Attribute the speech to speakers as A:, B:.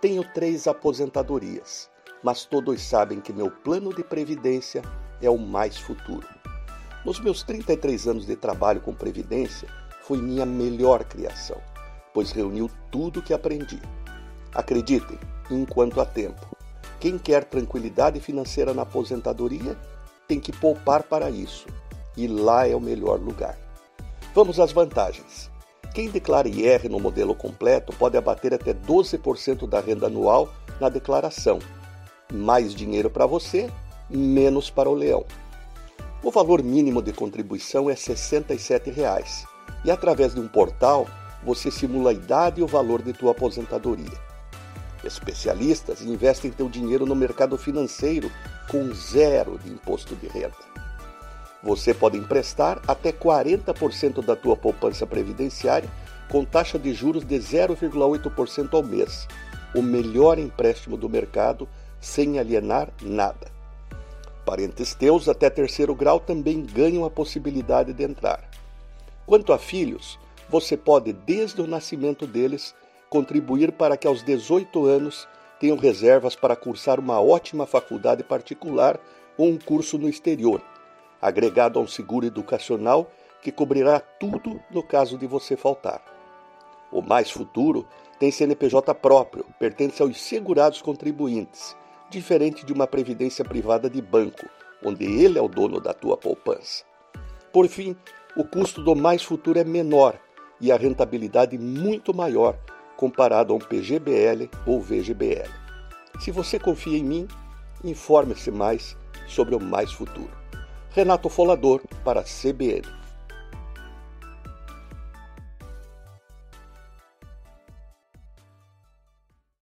A: Tenho três aposentadorias, mas todos sabem que meu plano de previdência é o mais futuro. Nos meus 33 anos de trabalho com previdência, foi minha melhor criação, pois reuniu tudo que aprendi. Acreditem, enquanto há tempo. Quem quer tranquilidade financeira na aposentadoria tem que poupar para isso, e lá é o melhor lugar. Vamos às vantagens. Quem declara IR no modelo completo pode abater até 12% da renda anual na declaração. Mais dinheiro para você, menos para o leão. O valor mínimo de contribuição é 67 reais, e através de um portal você simula a idade e o valor de tua aposentadoria. Especialistas investem teu dinheiro no mercado financeiro com zero de imposto de renda. Você pode emprestar até 40% da tua poupança previdenciária com taxa de juros de 0,8% ao mês, o melhor empréstimo do mercado sem alienar nada. Parentes teus até terceiro grau também ganham a possibilidade de entrar. Quanto a filhos, você pode, desde o nascimento deles, contribuir para que aos 18 anos tenham reservas para cursar uma ótima faculdade particular ou um curso no exterior agregado a um seguro educacional que cobrirá tudo no caso de você faltar. O Mais Futuro tem CNPJ próprio, pertence aos segurados contribuintes, diferente de uma previdência privada de banco, onde ele é o dono da tua poupança. Por fim, o custo do Mais Futuro é menor e a rentabilidade muito maior comparado a um PGBL ou VGBL. Se você confia em mim, informe-se mais sobre o Mais Futuro. Renato Folador para a CBN.